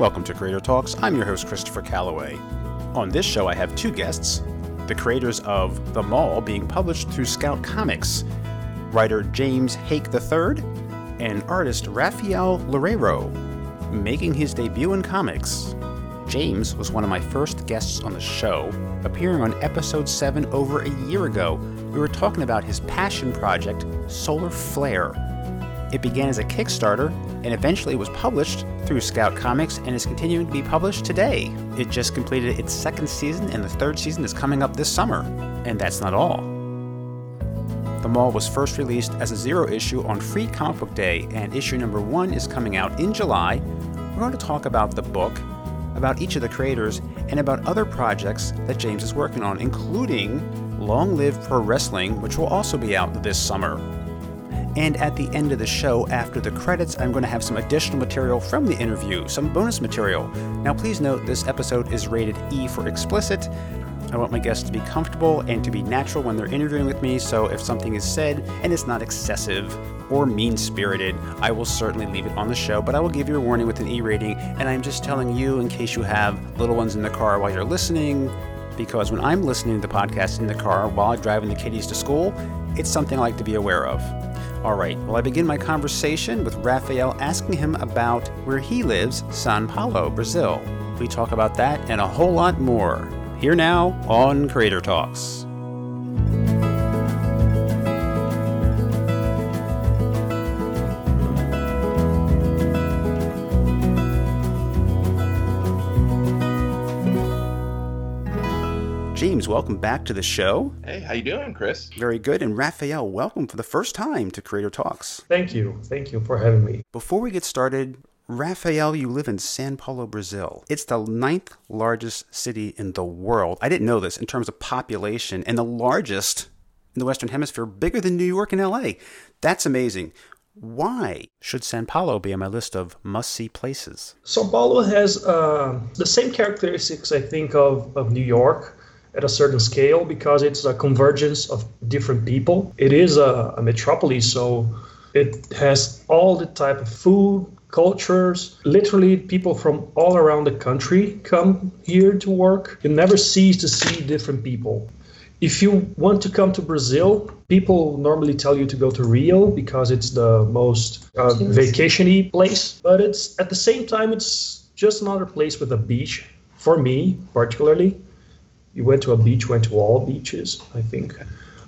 Welcome to Creator Talks. I'm your host, Christopher Calloway. On this show, I have two guests the creators of The Mall, being published through Scout Comics, writer James Hake III, and artist Rafael Loureiro, making his debut in comics. James was one of my first guests on the show, appearing on episode 7 over a year ago. We were talking about his passion project, Solar Flare. It began as a Kickstarter and eventually was published through Scout Comics and is continuing to be published today. It just completed its second season and the third season is coming up this summer. And that's not all. The Mall was first released as a zero issue on Free Comic Book Day, and issue number one is coming out in July. We're going to talk about the book, about each of the creators, and about other projects that James is working on, including Long Live Pro Wrestling, which will also be out this summer. And at the end of the show, after the credits, I'm going to have some additional material from the interview, some bonus material. Now, please note this episode is rated E for explicit. I want my guests to be comfortable and to be natural when they're interviewing with me, so if something is said and it's not excessive or mean spirited, I will certainly leave it on the show, but I will give you a warning with an E rating, and I'm just telling you in case you have little ones in the car while you're listening, because when I'm listening to the podcast in the car while I'm driving the kiddies to school, it's something I like to be aware of. All right, well, I begin my conversation with Rafael asking him about where he lives, Sao Paulo, Brazil. We talk about that and a whole lot more. Here now on Creator Talks. Welcome back to the show. Hey, how you doing, Chris? Very good. And Rafael, welcome for the first time to Creator Talks. Thank you. Thank you for having me. Before we get started, Rafael, you live in Sao Paulo, Brazil. It's the ninth largest city in the world. I didn't know this in terms of population, and the largest in the Western Hemisphere, bigger than New York and LA. That's amazing. Why should Sao Paulo be on my list of must see places? Sao Paulo has uh, the same characteristics, I think, of, of New York at a certain scale because it's a convergence of different people. It is a, a metropolis, so it has all the type of food, cultures. Literally, people from all around the country come here to work. You never cease to see different people. If you want to come to Brazil, people normally tell you to go to Rio because it's the most uh, vacationy place. But it's at the same time, it's just another place with a beach. For me, particularly, you went to a beach, went to all beaches, I think.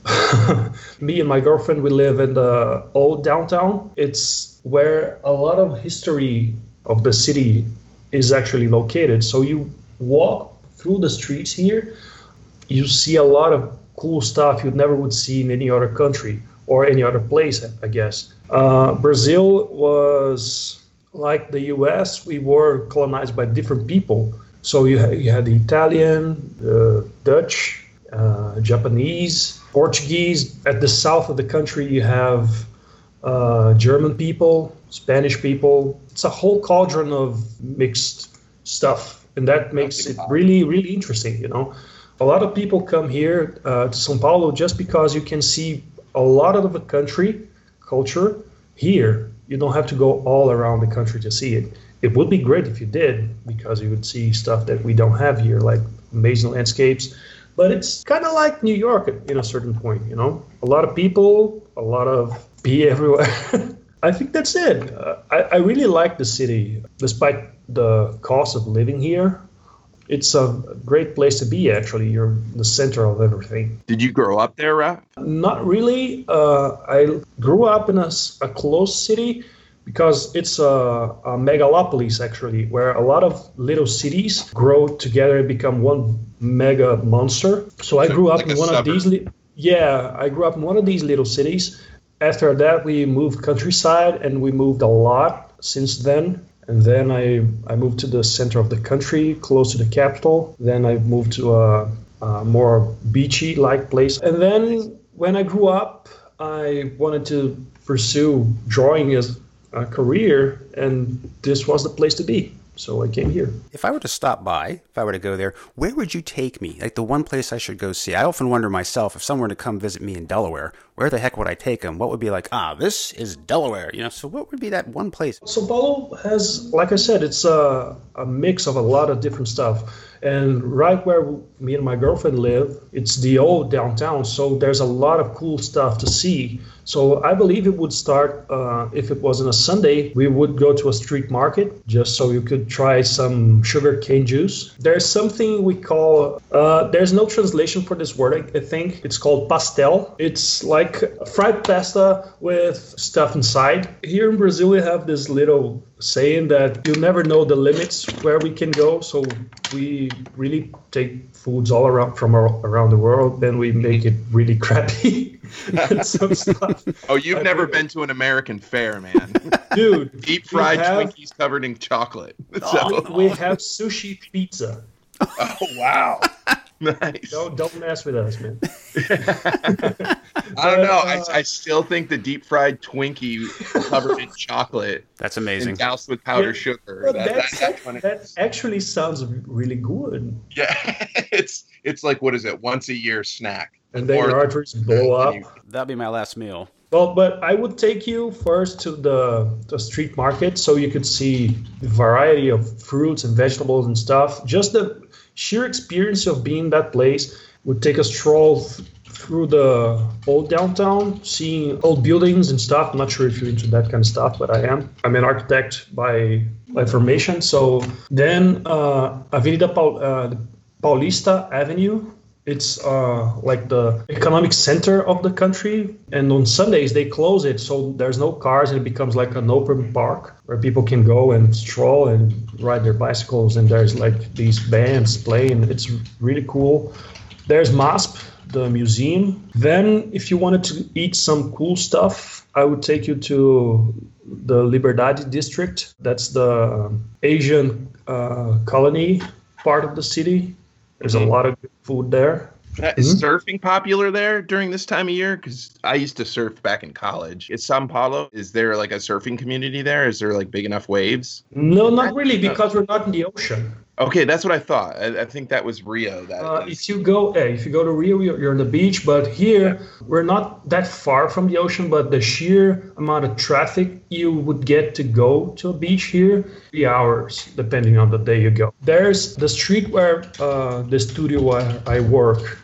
Me and my girlfriend, we live in the old downtown. It's where a lot of history of the city is actually located. So you walk through the streets here, you see a lot of cool stuff you never would see in any other country or any other place, I guess. Uh, Brazil was like the US, we were colonized by different people. So you, ha- you had the Italian, the Dutch, uh, Japanese, Portuguese. At the south of the country, you have uh, German people, Spanish people. It's a whole cauldron of mixed stuff, and that makes it really, really interesting. You know, a lot of people come here uh, to São Paulo just because you can see a lot of the country culture here. You don't have to go all around the country to see it. It would be great if you did because you would see stuff that we don't have here, like amazing landscapes but it's kind of like New York in a certain point, you know. A lot of people, a lot of be everywhere. I think that's it. Uh, I, I really like the city, despite the cost of living here. It's a great place to be. Actually, you're the center of everything. Did you grow up there, Raph? Not really. Uh, I grew up in a, a close city because it's a, a, megalopolis actually where a lot of little cities grow together and become one mega monster. So i grew up like in one suburb. of these li- yeah i grew up in one of these little cities. After that we moved countryside and we moved a lot since then. And then i i moved to the center of the country close to the capital. Then i moved to a, a more beachy like place. And then when i grew up i wanted to pursue drawing as a career, and this was the place to be. So I came here. If I were to stop by, if I were to go there, where would you take me? Like the one place I should go see? I often wonder myself if someone were to come visit me in Delaware, where the heck would I take them? What would be like, ah, this is Delaware, you know? So what would be that one place? Sao Paulo has, like I said, it's a, a mix of a lot of different stuff. And right where me and my girlfriend live, it's the old downtown. So there's a lot of cool stuff to see. So I believe it would start uh, if it wasn't a Sunday. We would go to a street market just so you could try some sugar cane juice. There's something we call. Uh, there's no translation for this word. I, I think it's called pastel. It's like fried pasta with stuff inside. Here in Brazil, we have this little saying that you never know the limits where we can go. So we really take foods all around from around the world, and we make it really crappy. And some stuff. Oh, you've I never been to an American fair, man. Dude. Deep fried have, Twinkies covered in chocolate. So. We have sushi pizza. Oh, wow. Nice. Don't don't mess with us, man. I don't know. Uh, I, I still think the deep fried Twinkie covered in chocolate. That's amazing. And doused with powdered yeah, sugar. That, that, that, that, actually sounds really good. Yeah, it's it's like what is it? Once a year snack. And then your arteries blow up. That'd be my last meal. Well, but I would take you first to the, the street market so you could see the variety of fruits and vegetables and stuff. Just the sheer experience of being that place would take a stroll th- through the old downtown, seeing old buildings and stuff. I'm not sure if you're into that kind of stuff, but I am. I'm an architect by, by formation. So then uh, Avenida uh, Paulista Avenue it's uh, like the economic center of the country and on sundays they close it so there's no cars and it becomes like an open park where people can go and stroll and ride their bicycles and there's like these bands playing. It's really cool. There's masp the museum. Then if you wanted to eat some cool stuff i would take you to the liberdade district. That's the asian uh, colony part of the city there's mm-hmm. a lot of good food there. Is mm-hmm. surfing popular there during this time of year? Because I used to surf back in college. Is Sao Paulo? Is there like a surfing community there? Is there like big enough waves? No, not really, because we're not in the ocean. Okay, that's what I thought. I, I think that was Rio. That uh, if you go, yeah, if you go to Rio, you're, you're on the beach. But here, yeah. we're not that far from the ocean. But the sheer amount of traffic you would get to go to a beach here, three hours, depending on the day you go. There's the street where uh, the studio where I work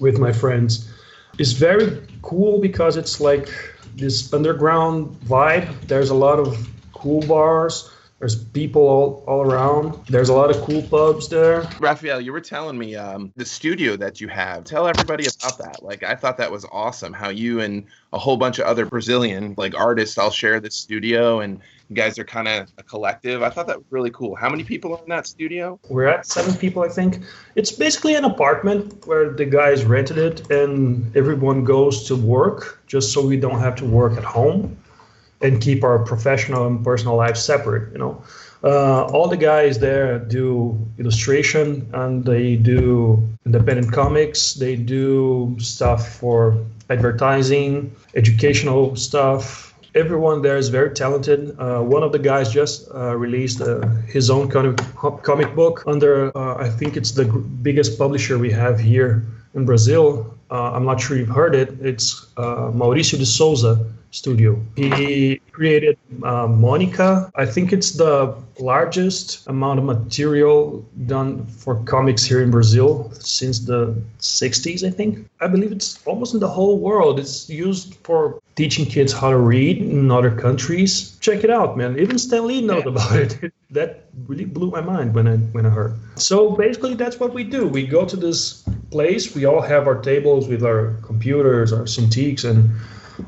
with my friends is very cool because it's like this underground vibe. There's a lot of cool bars there's people all, all around. There's a lot of cool pubs there. Raphael, you were telling me um, the studio that you have. Tell everybody about that. Like, I thought that was awesome. How you and a whole bunch of other Brazilian like artists all share the studio, and you guys are kind of a collective. I thought that was really cool. How many people are in that studio? We're at seven people, I think. It's basically an apartment where the guys rented it, and everyone goes to work just so we don't have to work at home and keep our professional and personal lives separate. You know, uh, all the guys there do illustration and they do independent comics. They do stuff for advertising, educational stuff. Everyone there is very talented. Uh, one of the guys just uh, released uh, his own comic, comic book under, uh, I think it's the biggest publisher we have here in Brazil. Uh, I'm not sure you've heard it. It's Mauricio de Sousa studio. He created uh, Monica. I think it's the largest amount of material done for comics here in Brazil since the 60s, I think. I believe it's almost in the whole world. It's used for teaching kids how to read in other countries. Check it out, man. Even Stan Lee knows yeah. about it. that really blew my mind when I when I heard. So basically that's what we do. We go to this place, we all have our tables with our computers, our Cintiqs and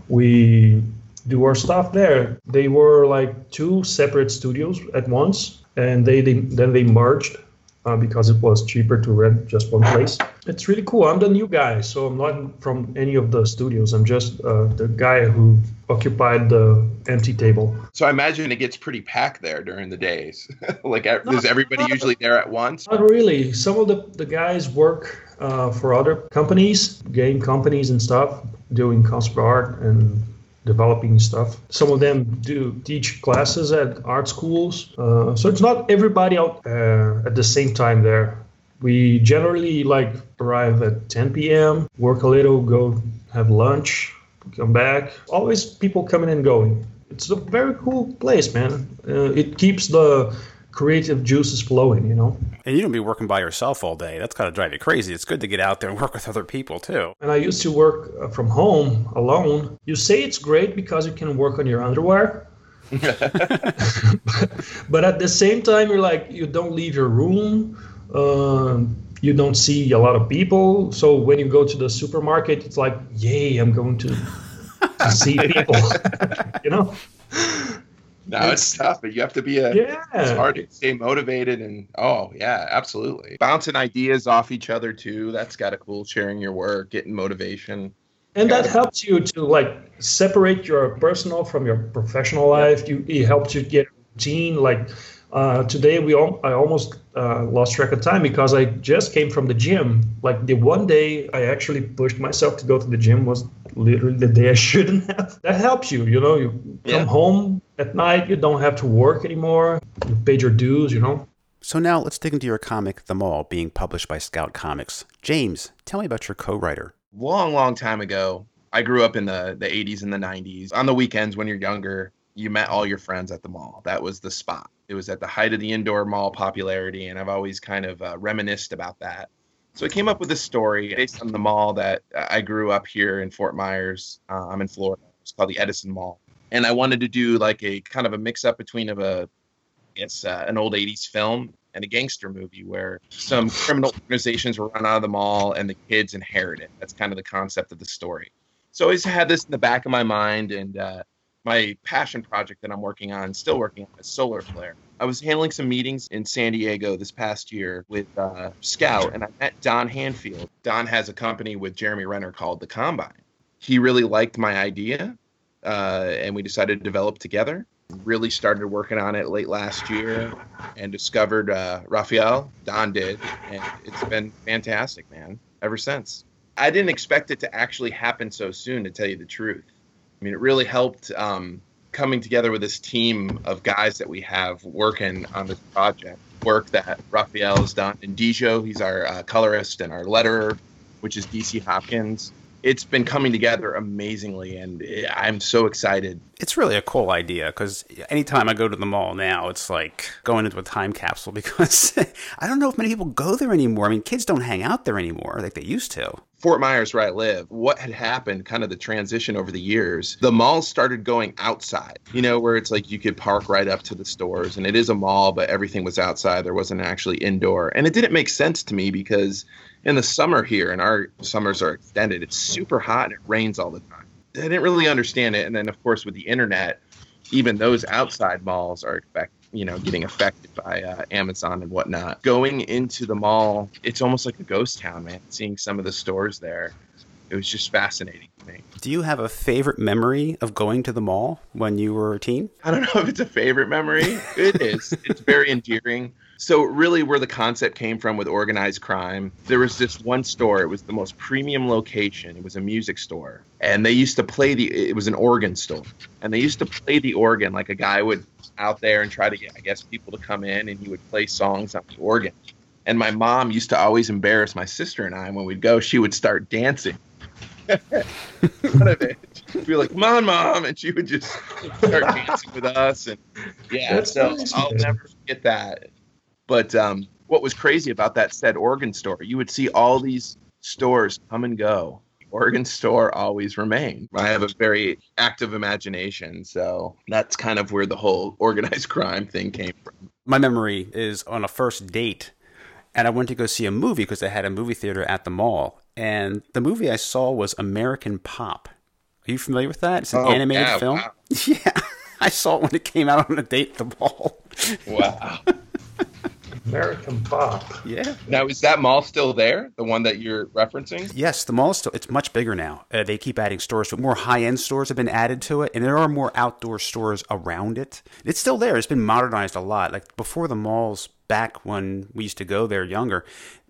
we do our stuff there. They were like two separate studios at once, and they, they then they merged uh, because it was cheaper to rent just one place. It's really cool. I'm the new guy, so I'm not from any of the studios. I'm just uh, the guy who occupied the empty table. So I imagine it gets pretty packed there during the days. like, not, is everybody not, usually there at once? Not really. Some of the, the guys work uh, for other companies, game companies and stuff, doing concept art and developing stuff. Some of them do teach classes at art schools. Uh, so it's not everybody out uh, at the same time there. We generally like arrive at 10 p.m., work a little, go have lunch, come back. Always people coming and going. It's a very cool place, man. Uh, it keeps the creative juices flowing, you know. And you don't be working by yourself all day. That's gotta drive you crazy. It's good to get out there and work with other people too. And I used to work uh, from home alone. You say it's great because you can work on your underwear. but at the same time, you're like, you don't leave your room. Um, you don't see a lot of people. So when you go to the supermarket, it's like, yay, I'm going to, to see people. you know? No, it's, it's, tough, but you have to be a. Yeah. It's hard to stay motivated and oh yeah, absolutely. Bouncing ideas off each other too. That's got a cool sharing your work, getting motivation. And that helps you to like separate your personal from your professional life. You it helps you get routine. Like uh, today, we all, I almost uh, lost track of time because I just came from the gym. Like the one day I actually pushed myself to go to the gym was literally the day I shouldn't have. That helps you, you know. You come yeah. home at night, you don't have to work anymore. You paid your dues, you know. So now let's dig into your comic, The Mall, being published by Scout Comics. James, tell me about your co-writer. Long, long time ago, I grew up in the the 80s and the 90s. On the weekends when you're younger, you met all your friends at the mall. That was the spot. It was at the height of the indoor mall popularity, and I've always kind of uh, reminisced about that. So I came up with a story based on the mall that I grew up here in Fort Myers. Uh, I'm in Florida. It's called the Edison Mall and I wanted to do like a kind of a mix up between of a it's uh, an old 80s film and a gangster movie where some criminal organizations were run out of the mall and the kids inherit it. That's kind of the concept of the story. So I always had this in the back of my mind, and uh, my passion project that I'm working on, still working on, is Solar Flare. I was handling some meetings in San Diego this past year with uh, Scout, and I met Don Handfield. Don has a company with Jeremy Renner called The Combine. He really liked my idea, uh, and we decided to develop together. Really started working on it late last year and discovered uh, Raphael. Don did, and it's been fantastic, man, ever since. I didn't expect it to actually happen so soon, to tell you the truth. I mean, it really helped um, coming together with this team of guys that we have working on this project. Work that Raphael has done. And Dijo, he's our uh, colorist and our letterer, which is DC Hopkins it's been coming together amazingly, and I'm so excited. It's really a cool idea because anytime I go to the mall now, it's like going into a time capsule because I don't know if many people go there anymore. I mean, kids don't hang out there anymore like they used to. Fort Myers, where I live, what had happened, kind of the transition over the years, the malls started going outside, you know, where it's like you could park right up to the stores. And it is a mall, but everything was outside. There wasn't actually indoor. And it didn't make sense to me because in the summer here, and our summers are extended, it's super hot and it rains all the time. I didn't really understand it. And then, of course, with the internet, even those outside malls are expect, you know, getting affected by uh, Amazon and whatnot. Going into the mall, it's almost like a ghost town, man. Seeing some of the stores there, it was just fascinating to me. Do you have a favorite memory of going to the mall when you were a teen? I don't know if it's a favorite memory. It is. it's very endearing. So really where the concept came from with organized crime, there was this one store, it was the most premium location. It was a music store. And they used to play the it was an organ store. And they used to play the organ like a guy would out there and try to get I guess people to come in and he would play songs on the organ. And my mom used to always embarrass my sister and I when we'd go, she would start dancing. None of it. She'd be like, "Come on, mom," and she would just start dancing with us, and yeah. That's so I'll never forget that. But um, what was crazy about that said organ store, you would see all these stores come and go. Organ store always remained. I have a very active imagination, so that's kind of where the whole organized crime thing came from. My memory is on a first date, and I went to go see a movie because they had a movie theater at the mall, and the movie I saw was American Pop. Are you familiar with that? It's an oh, animated yeah, film. Wow. Yeah, I saw it when it came out on a date at the mall. Wow. American Pop. Yeah. Now is that mall still there? The one that you're referencing? Yes, the mall is still. It's much bigger now. Uh, they keep adding stores, but more high end stores have been added to it, and there are more outdoor stores around it. It's still there. It's been modernized a lot. Like before the malls, back when we used to go there younger,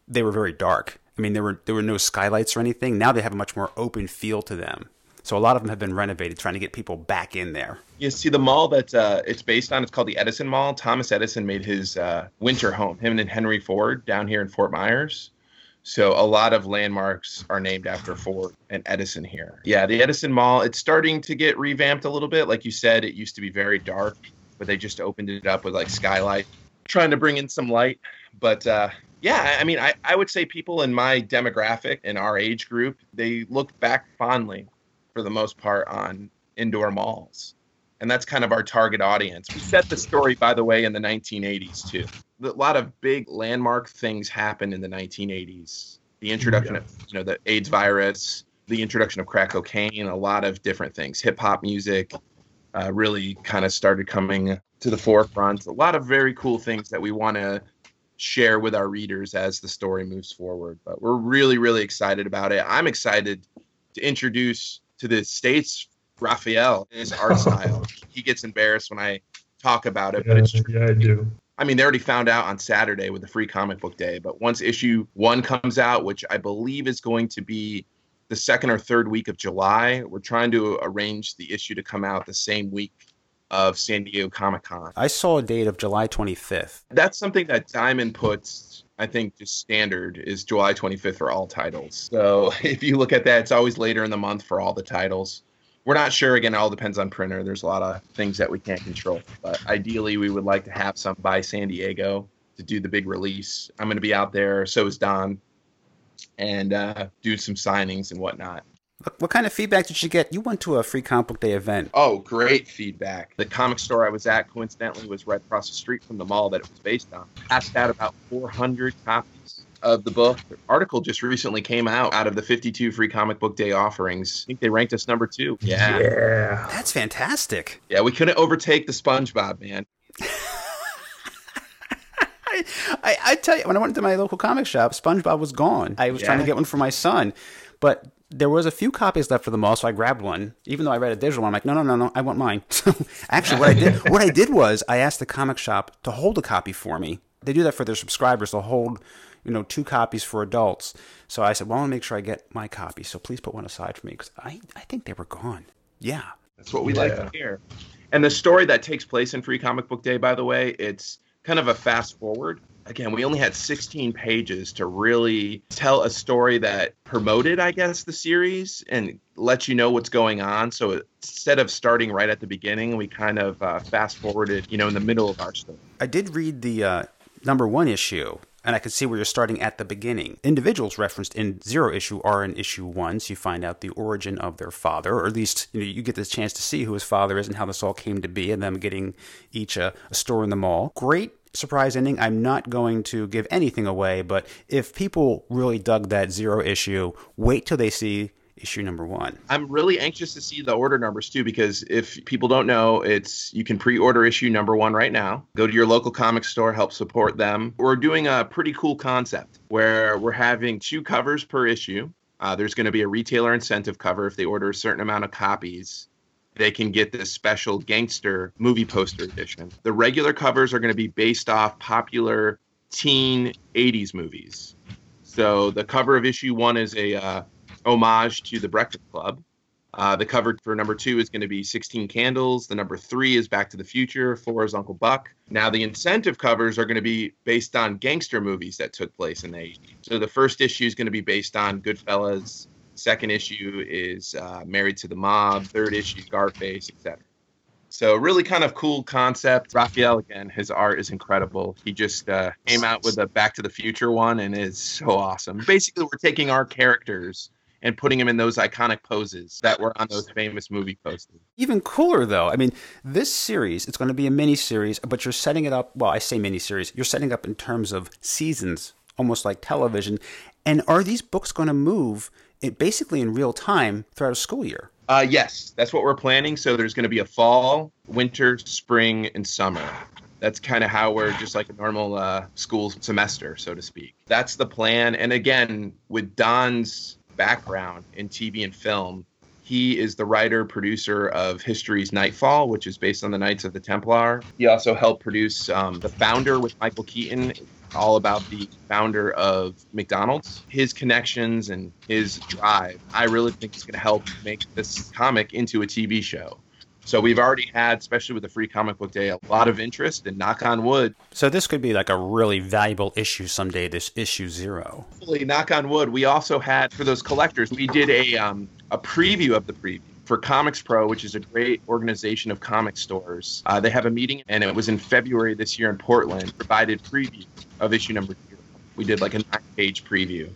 they were very dark. I mean, there were there were no skylights or anything. Now they have a much more open feel to them. So a lot of them have been renovated, trying to get people back in there. You see, the mall that uh, it's based on, it's called the Edison Mall. Thomas Edison made his uh, winter home, him and Henry Ford, down here in Fort Myers. So a lot of landmarks are named after Ford and Edison here. Yeah, the Edison Mall, it's starting to get revamped a little bit. Like you said, it used to be very dark, but they just opened it up with like skylight, trying to bring in some light. But uh, yeah, I mean, I, I would say people in my demographic in our age group, they look back fondly for the most part on indoor malls. And that's kind of our target audience. We set the story, by the way, in the 1980s too. A lot of big landmark things happened in the 1980s. The introduction yeah. of you know the AIDS virus, the introduction of crack cocaine, a lot of different things. Hip hop music uh, really kind of started coming to the forefront. A lot of very cool things that we want to share with our readers as the story moves forward. But we're really, really excited about it. I'm excited to introduce to the states Raphael his art style. He gets embarrassed when I talk about it, yeah, but it's true. Yeah, I do. I mean, they already found out on Saturday with the free comic book day, but once issue one comes out, which I believe is going to be the second or third week of July, we're trying to arrange the issue to come out the same week of San Diego Comic Con. I saw a date of July 25th. That's something that Diamond puts, I think, just standard is July 25th for all titles. So if you look at that, it's always later in the month for all the titles. We're not sure. Again, it all depends on printer. There's a lot of things that we can't control. But ideally, we would like to have some by San Diego to do the big release. I'm going to be out there. So is Don. And uh, do some signings and whatnot. What kind of feedback did you get? You went to a free comic book day event. Oh, great feedback. The comic store I was at, coincidentally, was right across the street from the mall that it was based on. Passed out about 400 copies of the book. The article just recently came out out of the 52 free comic book day offerings. I think they ranked us number two. Yeah. Yeah. That's fantastic. Yeah, we couldn't overtake the SpongeBob, man. I, I, tell you, when I went to my local comic shop, SpongeBob was gone. I was yeah. trying to get one for my son, but there was a few copies left for the mall, so I grabbed one. Even though I read a digital one, I'm like, no, no, no, no, I want mine. So actually, what I did, what I did was, I asked the comic shop to hold a copy for me. They do that for their subscribers. They'll hold, you know, two copies for adults. So I said, well, I want to make sure I get my copy. So please put one aside for me because I, I think they were gone. Yeah, that's what we yeah. like to hear. And the story that takes place in Free Comic Book Day, by the way, it's kind of a fast forward again, we only had 16 pages to really tell a story that promoted, I guess, the series and let you know what's going on. So instead of starting right at the beginning, we kind of uh, fast forwarded, you know, in the middle of our story. I did read the uh, number one issue. And I can see where you're starting at the beginning. Individuals referenced in zero issue are in issue one, so you find out the origin of their father, or at least you know you get this chance to see who his father is and how this all came to be, and them getting each a, a store in the mall. Great surprise ending. I'm not going to give anything away, but if people really dug that zero issue, wait till they see issue number one. I'm really anxious to see the order numbers too, because if people don't know, it's you can pre-order issue number one right now. Go to your local comic store, help support them. We're doing a pretty cool concept where we're having two covers per issue. Uh, there's going to be a retailer incentive cover if they order a certain amount of copies they can get this special gangster movie poster edition. The regular covers are going to be based off popular teen 80s movies. So the cover of issue one is a uh, homage to The Breakfast Club. Uh, the cover for number two is going to be 16 Candles. The number three is Back to the Future. Four is Uncle Buck. Now, the incentive covers are going to be based on gangster movies that took place in the 80s. So the first issue is going to be based on Goodfellas. Second issue is uh, Married to the Mob. Third issue, Scarface, etc. So really kind of cool concept. Raphael again, his art is incredible. He just uh, came out with a Back to the Future one and is so awesome. Basically, we're taking our characters and putting them in those iconic poses that were on those famous movie posters. Even cooler though. I mean, this series, it's going to be a mini series, but you're setting it up, well, I say mini series, you're setting up in terms of seasons, almost like television. And are these books going to move it basically in real time throughout a school year. Uh, yes, that's what we're planning. So there's going to be a fall, winter, spring, and summer. That's kind of how we're just like a normal uh, school semester, so to speak. That's the plan. And again, with Don's background in TV and film, he is the writer producer of History's Knightfall, which is based on the Knights of the Templar. He also helped produce um, The Founder with Michael Keaton, all about the founder of McDonald's. His connections and his drive, I really think it's going to help make this comic into a TV show. So we've already had, especially with the free comic book day, a lot of interest and knock on wood. So this could be like a really valuable issue someday, this issue zero. Hopefully, knock on wood. We also had, for those collectors, we did a, um, a preview of the preview for Comics Pro, which is a great organization of comic stores. Uh, they have a meeting, and it was in February this year in Portland. Provided preview of issue number two. We did like a nine-page preview,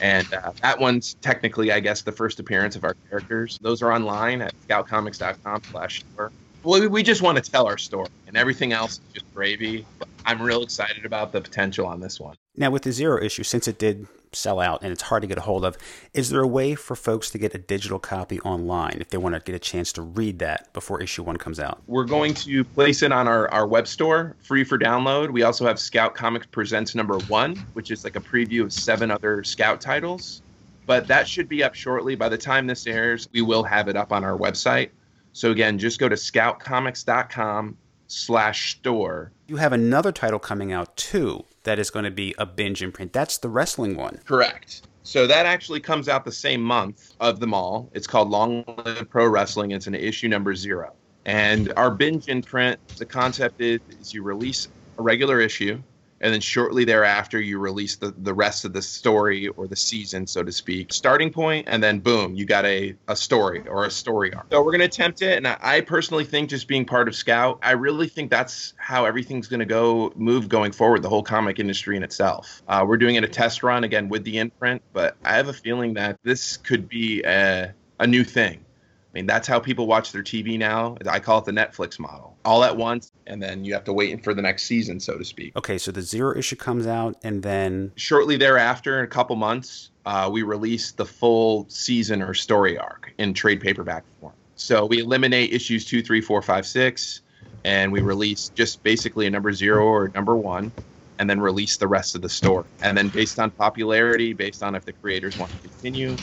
and uh, that one's technically, I guess, the first appearance of our characters. Those are online at scoutcomics.com/store. Well, we just want to tell our story, and everything else is just gravy. I'm real excited about the potential on this one. Now, with the zero issue, since it did sell out and it's hard to get a hold of. Is there a way for folks to get a digital copy online if they want to get a chance to read that before issue one comes out? We're going to place it on our, our web store, free for download. We also have Scout Comics Presents number one, which is like a preview of seven other Scout titles. But that should be up shortly. By the time this airs, we will have it up on our website. So again, just go to scoutcomics.com slash store. You have another title coming out too that is going to be a binge imprint. That's the wrestling one. Correct. So that actually comes out the same month of The Mall. It's called Long Live Pro Wrestling. It's an issue number zero. And our binge imprint, the concept is, is you release a regular issue and then shortly thereafter you release the, the rest of the story or the season so to speak starting point and then boom you got a, a story or a story arc. So we're going to attempt it and I, I, personally think just being part of scout i really think that's how everything's going to go move going forward the whole comic industry in itself. Uh, we're doing it a test run again with the imprint but i have a feeling that this could be a, a new thing mean, that's how people watch their TV now. I call it the Netflix model. All at once, and then you have to wait for the next season, so to speak. Okay, so the zero issue comes out, and then. Shortly thereafter, in a couple months, uh, we release the full season or story arc in trade paperback form. So we eliminate issues two, three, four, five, six, and we release just basically a number zero or number one, and then release the rest of the story. And then based on popularity, based on if the creators want to continue,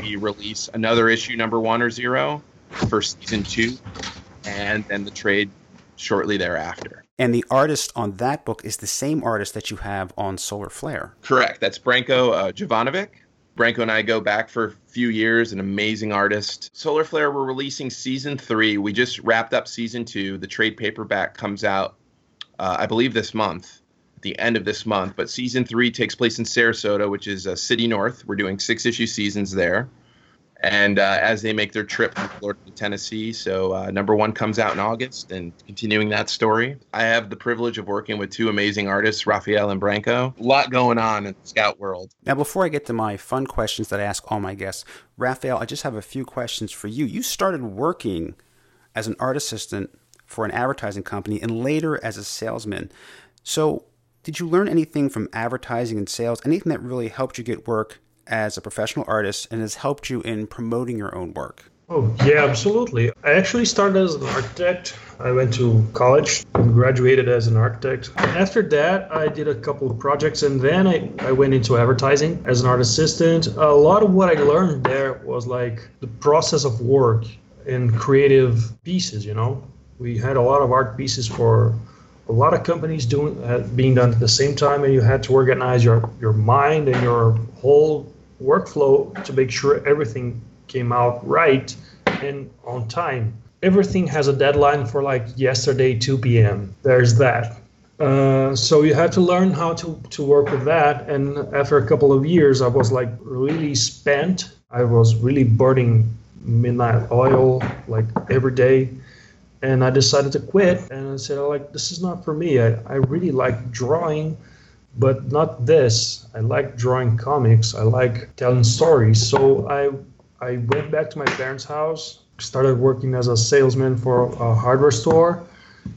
we release another issue number one or zero for season two, and then the trade shortly thereafter. And the artist on that book is the same artist that you have on Solar Flare. Correct. That's Branko uh, Jovanovic. Branko and I go back for a few years, an amazing artist. Solar Flare, we're releasing season three. We just wrapped up season two. The trade paperback comes out, uh, I believe, this month the end of this month. But season three takes place in Sarasota, which is a city north. We're doing six issue seasons there. And uh, as they make their trip from Florida to Tennessee, so uh, number one comes out in August, and continuing that story. I have the privilege of working with two amazing artists, Raphael and Branko. A lot going on in the Scout world. Now, before I get to my fun questions that I ask all my guests, Raphael, I just have a few questions for you. You started working as an art assistant for an advertising company and later as a salesman. So, did you learn anything from advertising and sales? Anything that really helped you get work as a professional artist and has helped you in promoting your own work? Oh, yeah, absolutely. I actually started as an architect. I went to college and graduated as an architect. After that, I did a couple of projects and then I, I went into advertising as an art assistant. A lot of what I learned there was like the process of work in creative pieces, you know. We had a lot of art pieces for a lot of companies doing uh, being done at the same time, and you had to organize your your mind and your whole workflow to make sure everything came out right and on time. Everything has a deadline for like yesterday 2 p.m. There's that. Uh, so you had to learn how to, to work with that. And after a couple of years, I was like really spent. I was really burning midnight oil like every day and I decided to quit. And I said, like, this is not for me. I, I really like drawing, but not this. I like drawing comics. I like telling stories. So I I went back to my parents' house, started working as a salesman for a hardware store,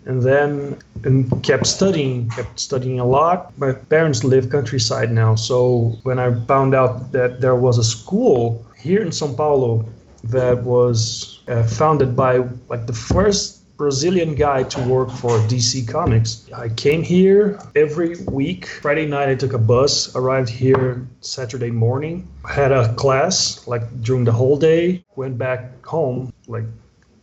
and then and kept studying, kept studying a lot. My parents live countryside now, so when I found out that there was a school here in São Paulo that was uh, founded by like the first Brazilian guy to work for DC Comics. I came here every week. Friday night, I took a bus, arrived here Saturday morning, had a class like during the whole day, went back home like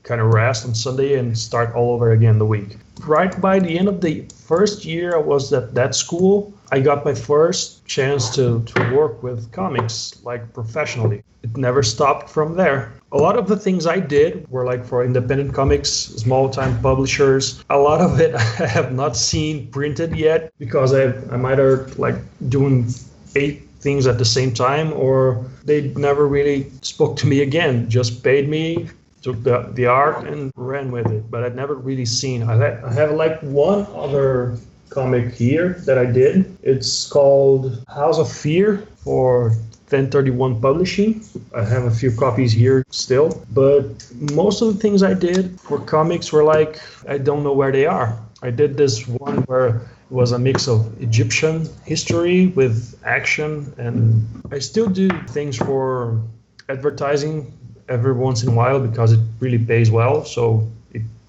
kind of rest on Sunday and start all over again the week. Right by the end of the first year I was at that school, I got my first chance to, to work with comics like professionally. It never stopped from there. A lot of the things I did were like for independent comics, small time publishers. A lot of it I have not seen printed yet because I, I'm either like doing eight things at the same time or they never really spoke to me again, just paid me took the, the art and ran with it. But I'd never really seen. I, I have like one other comic here that I did. It's called House of Fear for 1031 Publishing. I have a few copies here still, but most of the things I did for comics were like, I don't know where they are. I did this one where it was a mix of Egyptian history with action, and I still do things for advertising every once in a while because it really pays well. So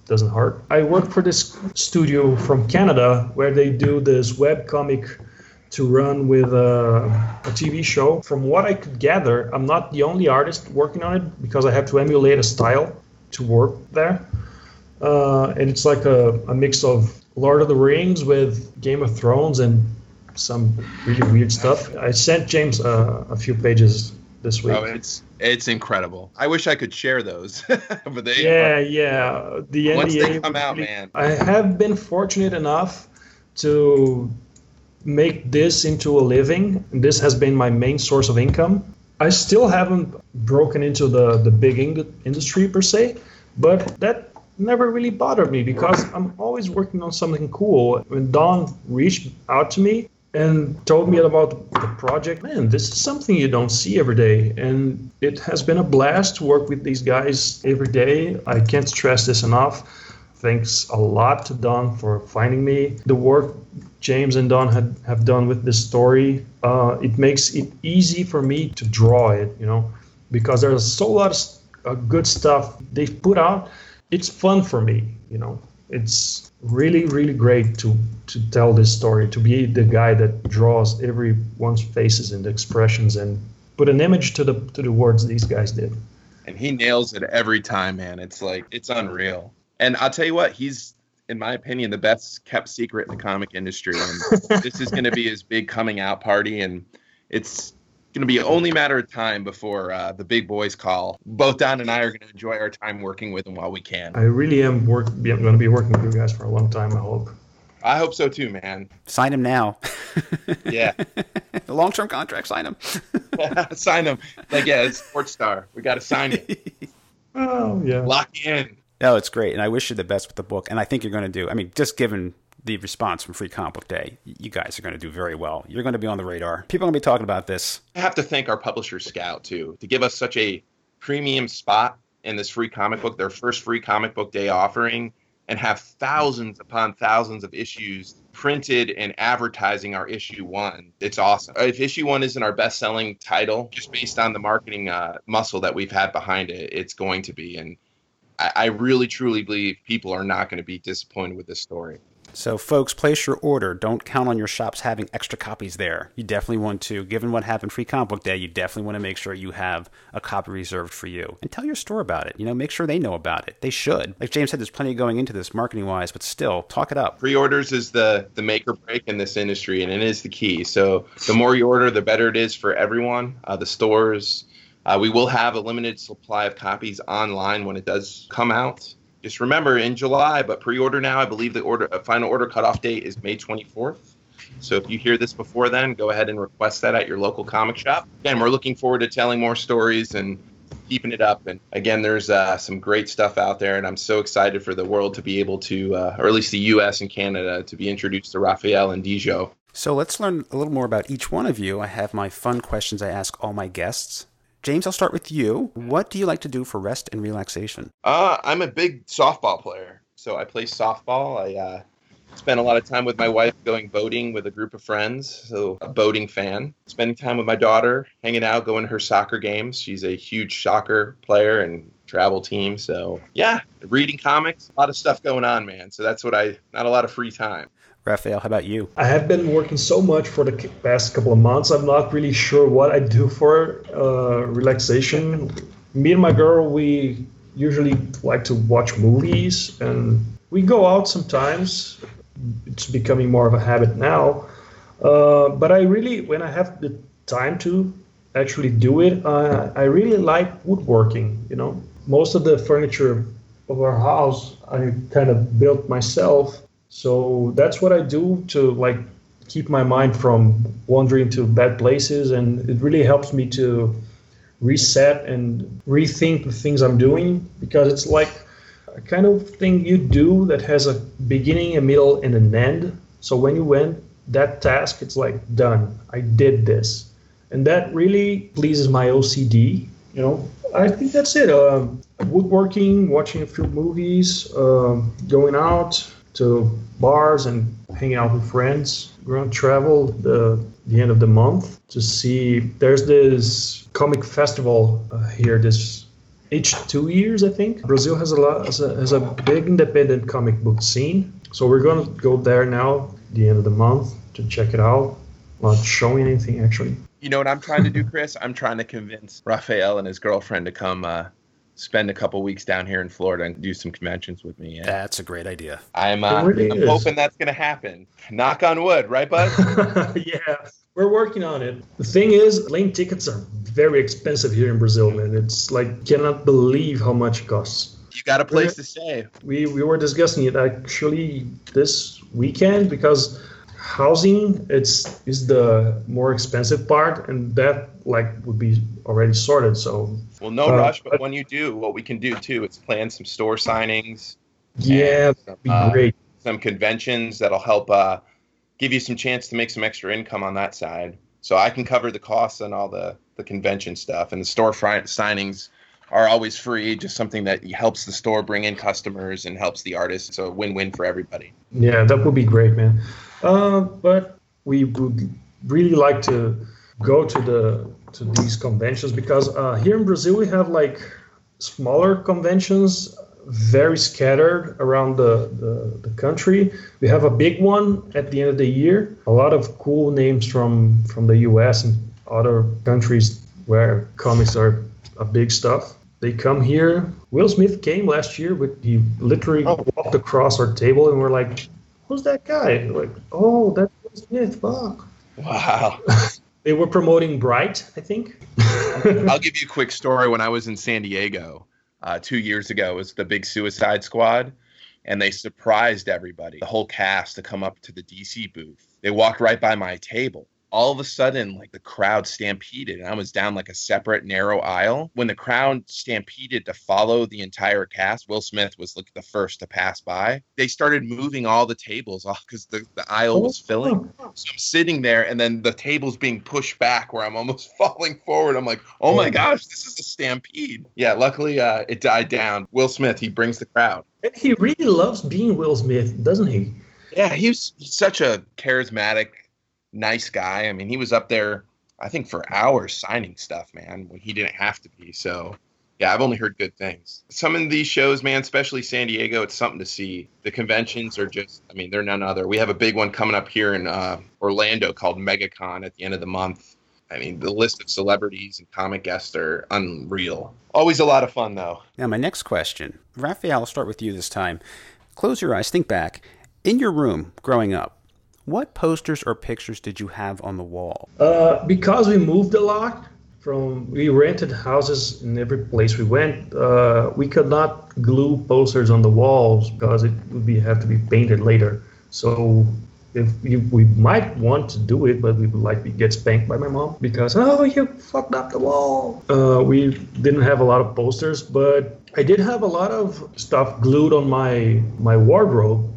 doesn't hurt. I work for this studio from Canada where they do this web comic to run with a, a, TV show. From what I could gather, I'm not the only artist working on it because I have to emulate a style to work there. Uh, and it's like a, a mix of Lord of the Rings with Game of Thrones and some really weird stuff. I sent James uh, a few pages this oh, week. Oh, it's it's incredible. I wish I could share those, but they yeah are, yeah the once NDA they come out, man. I have been fortunate enough to make this into a living. This has been my main source of income. I still haven't broken into the the big industry per se, but that never really bothered me because I'm always working on something cool. When Don reached out to me, and told me about the project. Man, this is something you don't see every day. And it has been a blast to work with these guys every day. I can't stress this enough. Thanks a lot to Don for finding me. The work James and Don had, have done with this story, uh, it makes it easy for me to draw it, you know, because there's so lot of uh, good stuff they've put out. It's fun for me, you know. It's really really great to to tell this story to be the guy that draws everyone's faces and expressions and put an image to the to the words these guys did. And he nails it every time man. It's like it's unreal. And i'll tell you what he's in my opinion the best kept secret in the comic industry. And this is going to be his big coming out party. And it's going to be only a matter of time before uh, the big boys call. Both Don and I are going to enjoy our time working with him while we can. I really am work. I'm going to be working with you guys for a long time. I hope. I hope so too, man. Sign him now. yeah. the long term contract, sign him. sign him. Like, yeah, it's sports star. We got to sign it. oh, yeah. Lock in. No, it's great. And I wish you the best with the book. And I think you're going to do, I mean, just given the response from Free Comic Book Day, you guys are going to do very well. You're going to be on the radar. People are going to be talking about this. I have to thank our publisher Scout too to give us such a premium spot in this free comic book, their first free comic book day offering, and have thousands upon thousands of issues printed and advertising our issue one. It's awesome. If issue one isn't our best selling title, just based on the marketing uh, muscle that we've had behind it, it's going to be. And I, I really truly believe people are not going to be disappointed with this story. So, folks, place your order. Don't count on your shops having extra copies there. You definitely want to, given what happened Free Comic Book Day, you definitely want to make sure you have a copy reserved for you. And tell your store about it. You know, make sure they know about it. They should. Like James said, there's plenty going into this marketing wise, but still, talk it up. Pre orders is the, the make or break in this industry, and it is the key. So, the more you order, the better it is for everyone. Uh, the stores, uh, we will have a limited supply of copies online when it does come out just remember in July, but pre-order now. I believe the order uh, final order cutoff date is May 24th. So if you hear this before then, go ahead and request that at your local comic shop. Again, we're looking forward to telling more stories and keeping it up. And again, there's uh, some great stuff out there, and I'm so excited for the world to be able to, uh, or at least the U.S. and Canada, to be introduced to Raphael and Dijo. So let's learn a little more about each one of you. I have my fun questions I ask all my guests. James, I'll start with you. What do you like to do for rest and relaxation? Uh, I'm a big softball player. So I play softball. I uh, spend a lot of time with my wife going boating with a group of friends. So a boating fan. Spending time with my daughter, hanging out, going to her soccer games. She's a huge soccer player and travel team. So yeah, reading comics, a lot of stuff going on, man. So that's what I, not a lot of free time. Raphael, how about you? I have been working so much for the past couple of months. I'm not really sure what I do for uh, relaxation. Me and my girl, we usually like to watch movies, and we go out sometimes. It's becoming more of a habit now. Uh, but I really, when I have the time to actually do it, uh, I really like woodworking. You know, most of the furniture of our house I kind of built myself. So that's what I do to like keep my mind from wandering to bad places, and it really helps me to reset and rethink the things I'm doing because it's like a kind of thing you do that has a beginning, a middle, and an end. So when you end that task, it's like done. I did this, and that really pleases my OCD. You know, I think that's it. Uh, woodworking, watching a few movies, uh, going out to bars and hanging out with friends. We're to travel the the end of the month to see. There's this comic festival uh, here this each two years, I think. Brazil has a lot has a, has a big independent comic book scene, so we're to go there now the end of the month to check it out. Not showing anything actually. You know what I'm trying to do, Chris? I'm trying to convince Raphael and his girlfriend to come uh, spend a couple weeks down here in Florida and do some conventions with me. Yeah. That's a great idea. I'm, uh, really I'm hoping that's going to happen. Knock on wood, right, bud? yeah, we're working on it. The thing is, plane tickets are very expensive here in Brazil, man. It's like cannot believe how much it costs. You got a place we're, to stay. We we were discussing it actually this weekend because housing it's is the more expensive part and that like would be already sorted so. Well no uh, rush but, when you do what we can do too is plan some store signings. Yeah some, be uh, great. some conventions that'll help uh, give you some chance to make some extra income on that side. So i can cover the costs and all the the convention stuff and the store fri- signings are always free just something that helps the store bring in customers and helps the artist so win-win for everybody. Yeah that would be great man uh, but we would really like to go to the to these conventions because uh, here in Brazil we have like smaller conventions very scattered around the, the, the, country. We have a big one at the end of the year. A lot of cool names from, from the US and other countries where comics are a big stuff. They come here. Will Smith came last year, but he literally oh. walked across our table and we're like, who's that guy? Like, oh, that's Will Smith. Fuck. Wow. they were promoting Bright, I think. I'll give you a quick story. When I was in San Diego uh, two years ago, it was the big Suicide Squad, and they surprised everybody, the whole cast, to come up to the DC booth. They walked right by my table all of a sudden like the crowd stampeded and i was down like a separate narrow aisle. When the crowd stampeded to follow the entire cast will smith was like the first to pass by. They started moving all the tables off because the, the aisle was filling. so i'm sitting there and then the tables being pushed back where i'm almost falling forward. I'm like oh my gosh this is a stampede. Yeah luckily uh, it died down. Will smith he brings the crowd. And he really loves being will smith doesn't he? Yeah he's, he's such a charismatic nice guy. I mean, he was up there, I think, for hours signing stuff, man, when he didn't have to be. So, yeah, I've only heard good things. Some of these shows, man, especially San Diego, it's something to see. The conventions are just, I mean, they're none other. We have a big one coming up here in uh, Orlando called MegaCon at the end of the month. I mean, the list of celebrities and comic guests are unreal. Always a lot of fun, though. Now, my next question, Raphael, I'll start with you this time. Close your eyes, think back. In your room growing up, what posters or pictures did you have on the wall? Uh, because we moved a lot from, we rented houses in every place we went. Uh, we could not glue posters on the walls because it would be have to be painted later. So if you, we might want to do it, but we would likely get spanked by my mom because oh you fucked up the wall. Uh, we didn't have a lot of posters, but I did have a lot of stuff glued on my my wardrobe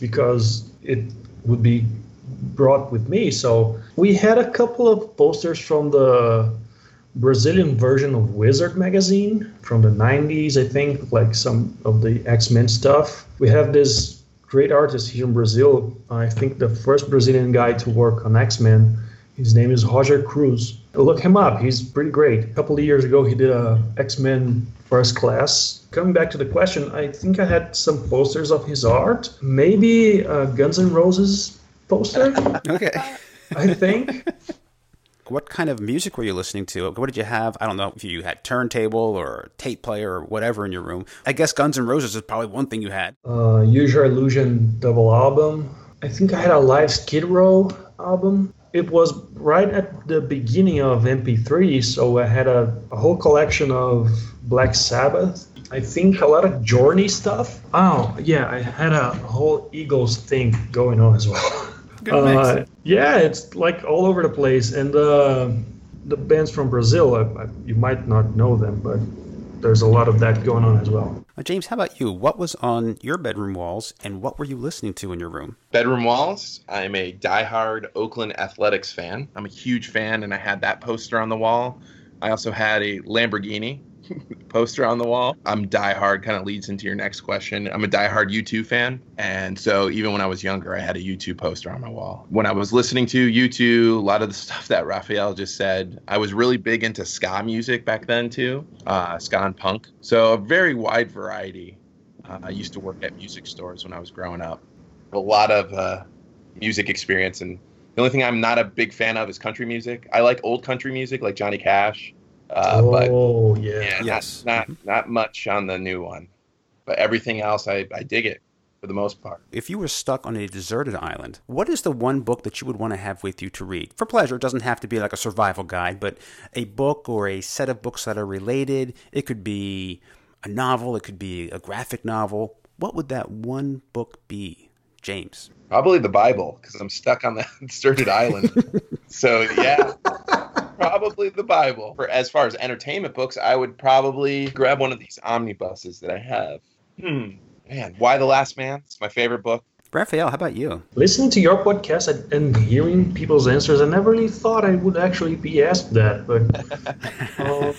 because it would be brought with me. So we had a couple of posters from the Brazilian version of Wizard magazine from the 90s, I think, like some of the X Men stuff. We have this great artist here in Brazil. I think the first Brazilian guy to work on X Men. His name is Roger Cruz. Look him up. He's pretty great. A couple of years ago, he did a X Men First Class. Coming back to the question, I think I had some posters of his art. Maybe uh, Guns N' Roses poster. okay. I think. What kind of music were you listening to? What did you have? I don't know if you had turntable or tape player or whatever in your room. I guess Guns N' Roses is probably one thing you had. Uh, Use Your Illusion double album. I think I had a live Skid Row album. It was right at the beginning of MP3, so I had a, a whole collection of Black Sabbath. I think a lot of Journey stuff. Oh, yeah, I had a whole Eagles thing going on as well. Good mix. Uh, yeah, it's like all over the place. And uh, the bands from Brazil, I, I, you might not know them, but there's a lot of that going on as well. Uh, James, how about you? What was on your bedroom walls and what were you listening to in your room? Bedroom walls. I'm a diehard Oakland Athletics fan. I'm a huge fan, and I had that poster on the wall. I also had a Lamborghini poster on the wall. I'm diehard, kind of leads into your next question. I'm a diehard U2 fan. And so even when I was younger, I had a U2 poster on my wall. When I was listening to U2, a lot of the stuff that Raphael just said, I was really big into ska music back then too, uh, ska and punk. So a very wide variety. Uh, I used to work at music stores when I was growing up. A lot of uh, music experience. And the only thing I'm not a big fan of is country music. I like old country music like Johnny Cash. Uh, but oh, yeah. yeah, Yes. not not, not much on the new one, but everything else, I, I dig it for the most part. If you were stuck on a deserted island, what is the one book that you would want to have with you to read? For pleasure, it doesn't have to be like a survival guide, but a book or a set of books that are related. It could be a novel, it could be a graphic novel. What would that one book be, James? Probably the Bible because I'm stuck on that deserted island. so yeah, probably the Bible. For as far as entertainment books, I would probably grab one of these omnibuses that I have. Hmm, man, Y the Last Man? It's my favorite book. Raphael, how about you? Listening to your podcast and, and hearing people's answers, I never really thought I would actually be asked that. But um,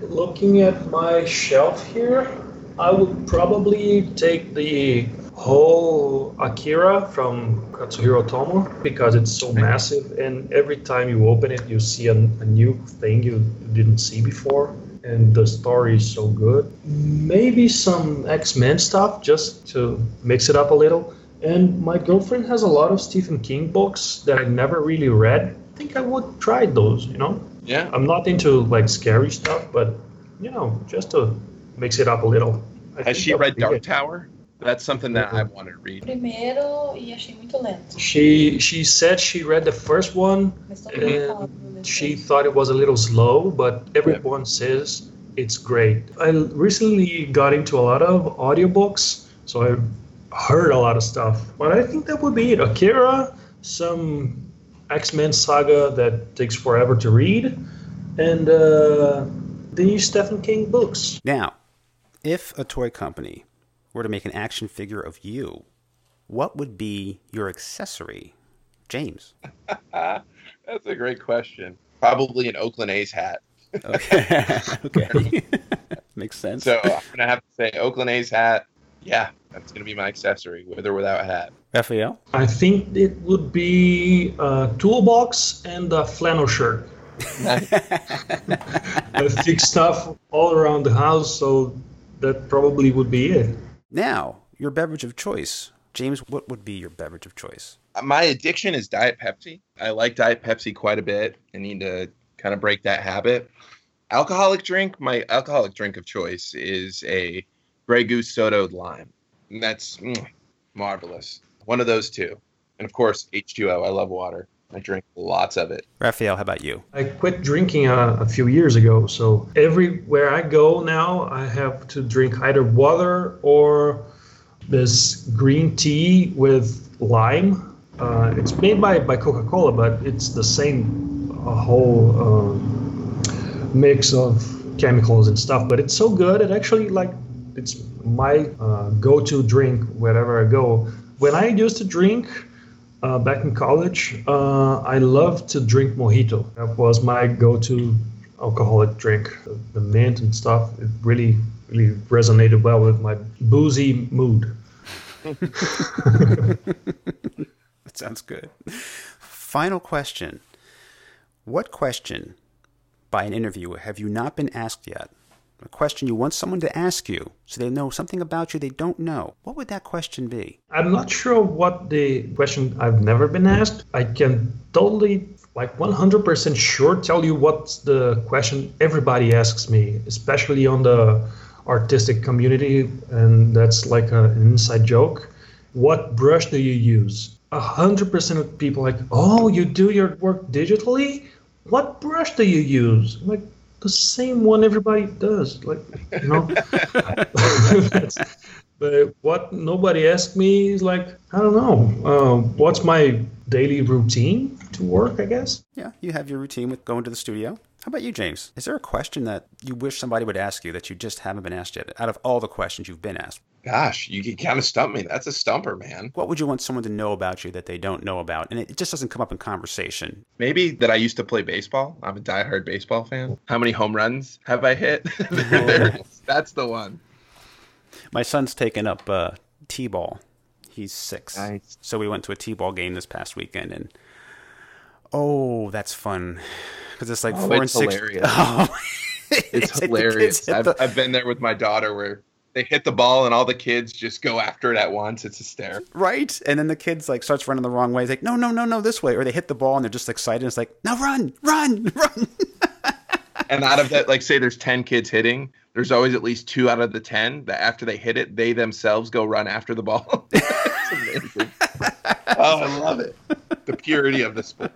looking at my shelf here, I would probably take the whole Akira from Katsuhiro Otomo because it's so massive, and every time you open it, you see a, a new thing you didn't see before. And the story is so good. Maybe some X Men stuff just to mix it up a little. And my girlfriend has a lot of Stephen King books that I never really read. I think I would try those, you know? Yeah, I'm not into like scary stuff, but you know, just to mix it up a little. I has she read Dark it. Tower? That's something that I want to read. primeiro e achei muito lento. She she said she read the first one Mas todo mundo and she thought it was a little slow, but everyone says it's great. I recently got into a lot of audiobooks, so I heard a lot of stuff. But I think that would be it. Akira, some X-Men saga that takes forever to read, and uh, the new Stephen King books. Now, if a toy company were to make an action figure of you, what would be your accessory? James. That's a great question. Probably an Oakland A's hat. Okay. okay. Makes sense. So I'm gonna have to say Oakland A's hat. Yeah, that's gonna be my accessory, with or without a hat. Raphael? I think it would be a toolbox and a flannel shirt. I fix stuff all around the house, so that probably would be it. Now, your beverage of choice. James, what would be your beverage of choice? My addiction is Diet Pepsi. I like Diet Pepsi quite a bit. I need to kind of break that habit. Alcoholic drink, my alcoholic drink of choice is a Grey Goose soda lime. And that's mm, marvelous. One of those two. And of course, H2O. I love water. I drink lots of it. Raphael, how about you? I quit drinking a, a few years ago, so everywhere I go now, I have to drink either water or this green tea with lime. Uh, it's made by, by Coca Cola, but it's the same uh, whole um, mix of chemicals and stuff. But it's so good, it actually like it's my uh, go-to drink wherever I go. When I used to drink uh, back in college, uh, I loved to drink mojito. That was my go-to alcoholic drink. The, mint and stuff, it really, really resonated well with my boozy mood. That sounds good. Final question. What question by an interview have you not been asked yet? A question you want someone to ask you so they know something about you they don't know. What would that question be? I'm not sure what the question I've never been asked. I can totally like 100% sure tell you what's the question everybody asks me, especially on the artistic community, and that's like an inside joke. What brush do you use? 100% of people like, oh, you do your work digitally? What brush do you use? I'm like, the same one everybody does. Like, you know. but what nobody asked me is like, I don't know. Uh, what's my daily routine to work? I guess. Yeah, you have your routine with going to the studio. How about you, James? Is there a question that you wish somebody would ask you that you just haven't been asked yet? Out of all the questions you've been asked, Gosh, you can kind of stump me. That's a stumper, man. what would you want someone to know about you that they don't know about? And it just doesn't come up in conversation. Maybe that I used to play baseball. I'm a diehard baseball fan. How many home runs have I hit? There it is. That's the one. My son's taken up uh, t-ball. He's six, Nice. so we went to a t-ball game this past weekend, and oh, that's fun because it's like Oh, four and it's six. hilarious. Oh, It's hilarious. I've, the- I've been there with my daughter where they hit the ball and all the kids just go after it at once. It's a hysterical. right, and then the kids like starts running the wrong way. He's like, no, no, no, no, this way, or they hit the ball and they're just excited. It's like, now run, run, run. And out of that, like say there's 10 kids hitting, there's always at least two out of the 10 that after they hit it, they themselves go run after the ball. it's amazing. Oh, I love it. The purity of the sport.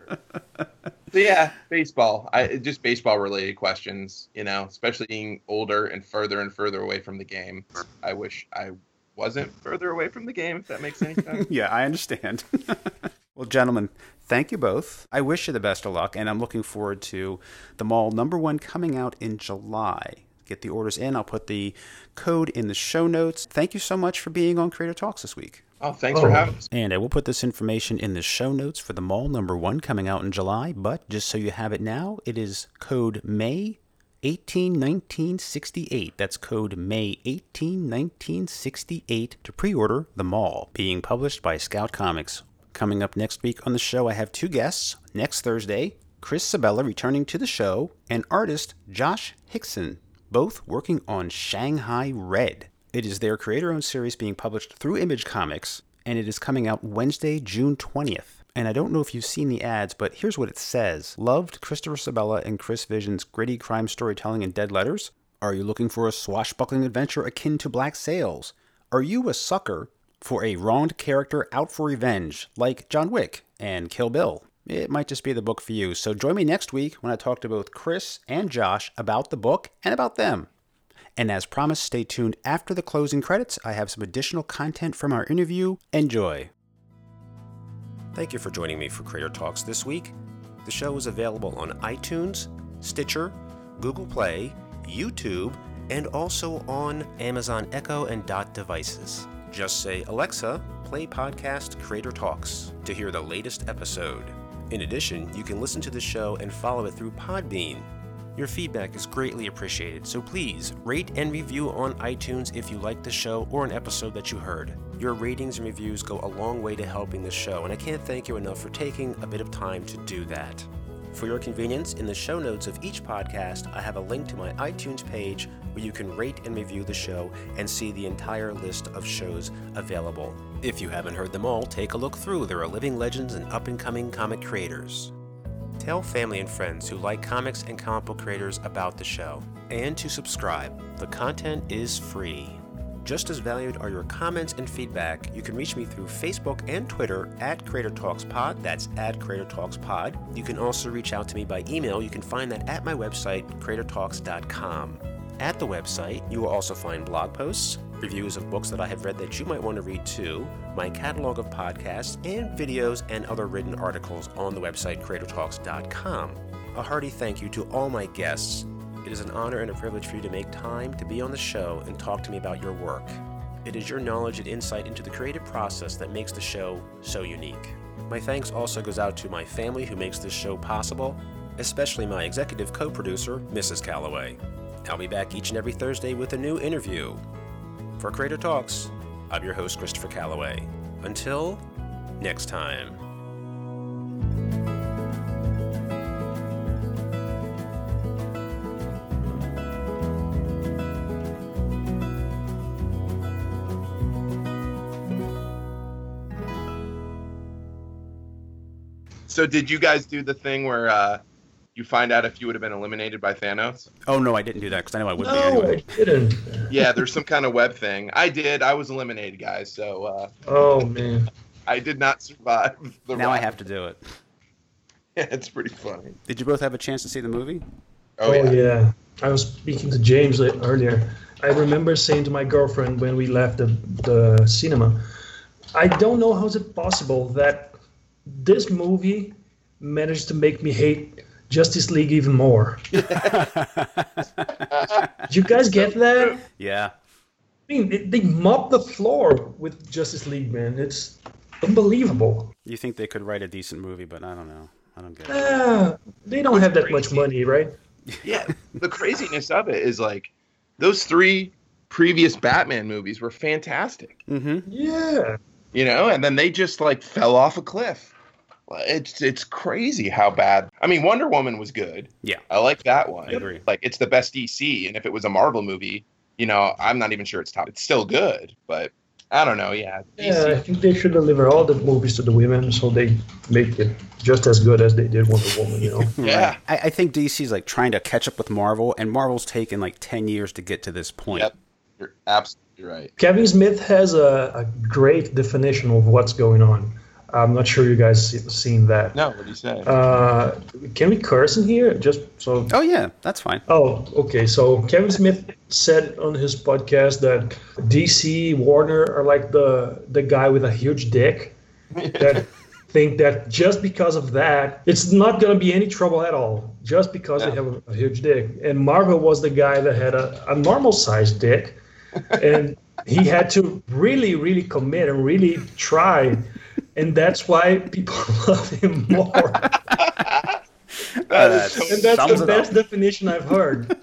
So yeah, baseball. I just baseball related questions, you know, especially being older and further and further away from the game. I wish I wasn't further away from the game, if that makes any sense. yeah, I understand. well, gentlemen, thank you both. I wish you the best of luck, and I'm looking forward to the mall number one coming out in July. Get the orders in. I'll put the code in the show notes. Thank you so much for being on Creator Talks this week. Oh, thanks oh. for Oh. having us. And I will put this information in the show notes for the mall number one coming out in July. But just so you have it now, it is code May 18 1968. That's code May 18 1968 to pre order The Mall, being published by Scout Comics. Coming up next week on the show, I have two guests. Next Thursday, Chris Sebela returning to the show, and artist Josh Hixson, both working on Shanghai Red. It is their creator owned series being published through Image Comics, and it is coming out Wednesday, June 20th. And I don't know if you've seen the ads, but here's what it says Loved Christopher Sebela and Chris Visions' gritty crime storytelling in Dead Letters? Are you looking for a swashbuckling adventure akin to Black Sails? Are you a sucker for a wronged character out for revenge, like John Wick and Kill Bill? It might just be the book for you. So join me next week when I talk to both Chris and Josh about the book and about them. And as promised, stay tuned after the closing credits. I have some additional content from our interview. Enjoy. Thank you for joining me for Creator Talks this week. The show is available on iTunes, Stitcher, Google Play, YouTube, and also on Amazon Echo and Dot devices. Just say, Alexa, play podcast Creator Talks to hear the latest episode. In addition, you can listen to the show and follow it through Podbean. Your feedback is greatly appreciated, so please rate and review on iTunes if you like the show or an episode that you heard. Your ratings and reviews go a long way to helping the show, and I can't thank you enough for taking a bit of time to do that. For your convenience, in the show notes of each podcast, I have a link to my iTunes page where you can rate and review the show and see the entire list of shows available. If you haven't heard them all, take a look through. There are living legends and up and coming comic creators. Tell family and friends who like comics and comic book creators about the show. And to subscribe. The content is free. Just as valued are your comments and feedback. You can reach me through Facebook and Twitter at Creator Talks Pod. That's at Creator Talks Pod. You can also reach out to me by email. You can find that at my website, creatortalks.com. At the website, you will also find blog posts, reviews of books that I have read that you might want to read too, my catalog of podcasts, and videos and other written articles on the website creatortalks.com. A hearty thank you to all my guests. It is an honor and a privilege for you to make time to be on the show and talk to me about your work. It is your knowledge and insight into the creative process that makes the show so unique. My thanks also goes out to my family who makes this show possible, especially my executive co-producer, Mrs. Calloway. I'll be back each and every Thursday with a new interview. For Creator Talks, I'm your host, Christopher Calloway. Until next time. So did you guys do the thing where uh, you find out if you would have been eliminated by Thanos? Oh no, I didn't do that because I know I would be No, anyway. I didn't. Yeah, there's some kind of web thing. I did. I was eliminated, guys. So uh, Oh man. I did not survive. The Now I have to do it. Yeah, it's pretty funny. Did you both have a chance to see the movie? Oh, yeah. I was speaking to James earlier. I remember saying to my girlfriend when we left the, the cinema, I don't know how is it possible that this movie managed to make me hate Justice League even more. Did you guys get that? Yeah. I mean, they, they mopped the floor with Justice League, man. It's unbelievable. You think they could write a decent movie, but I don't know. I don't get it. Ah, they don't have that much money, right? Yeah, the craziness of it is like those three previous Batman movies were fantastic, Mm-hmm. Yeah. you know, and then they just like fell off a cliff. It's it's crazy how bad. I mean, Wonder Woman was good. Yeah. I like that one. I agree. Like it's the best DC, and if it was a Marvel movie, you know, I'm not even sure it's top. It's still good, but I don't know. Yeah, Yeah, I think they should deliver all the movies to the women so they make it just as good as they did Wonder Woman, you know? Yeah. I, I think DC's like trying to catch up with Marvel, and Marvel's taken like ten years to get to this point. Yep. You're absolutely right. Kevin Smith has a, a great definition of what's going on. I'm not sure you guys seen that. No, what do you say? Uh, can we curse in here? Just so. Oh yeah, that's fine. Oh, okay. So Kevin Smith said on his podcast that DC Warner are like the the guy with a huge dick that think that just because of that, it's not gonna be any trouble at all. Just because they have a, a huge dick. And Marvel was the guy that had a, a normal sized dick, and he had to really, really commit and really try. And that's why people love him more. That is so And that's the it up. best definition I've heard.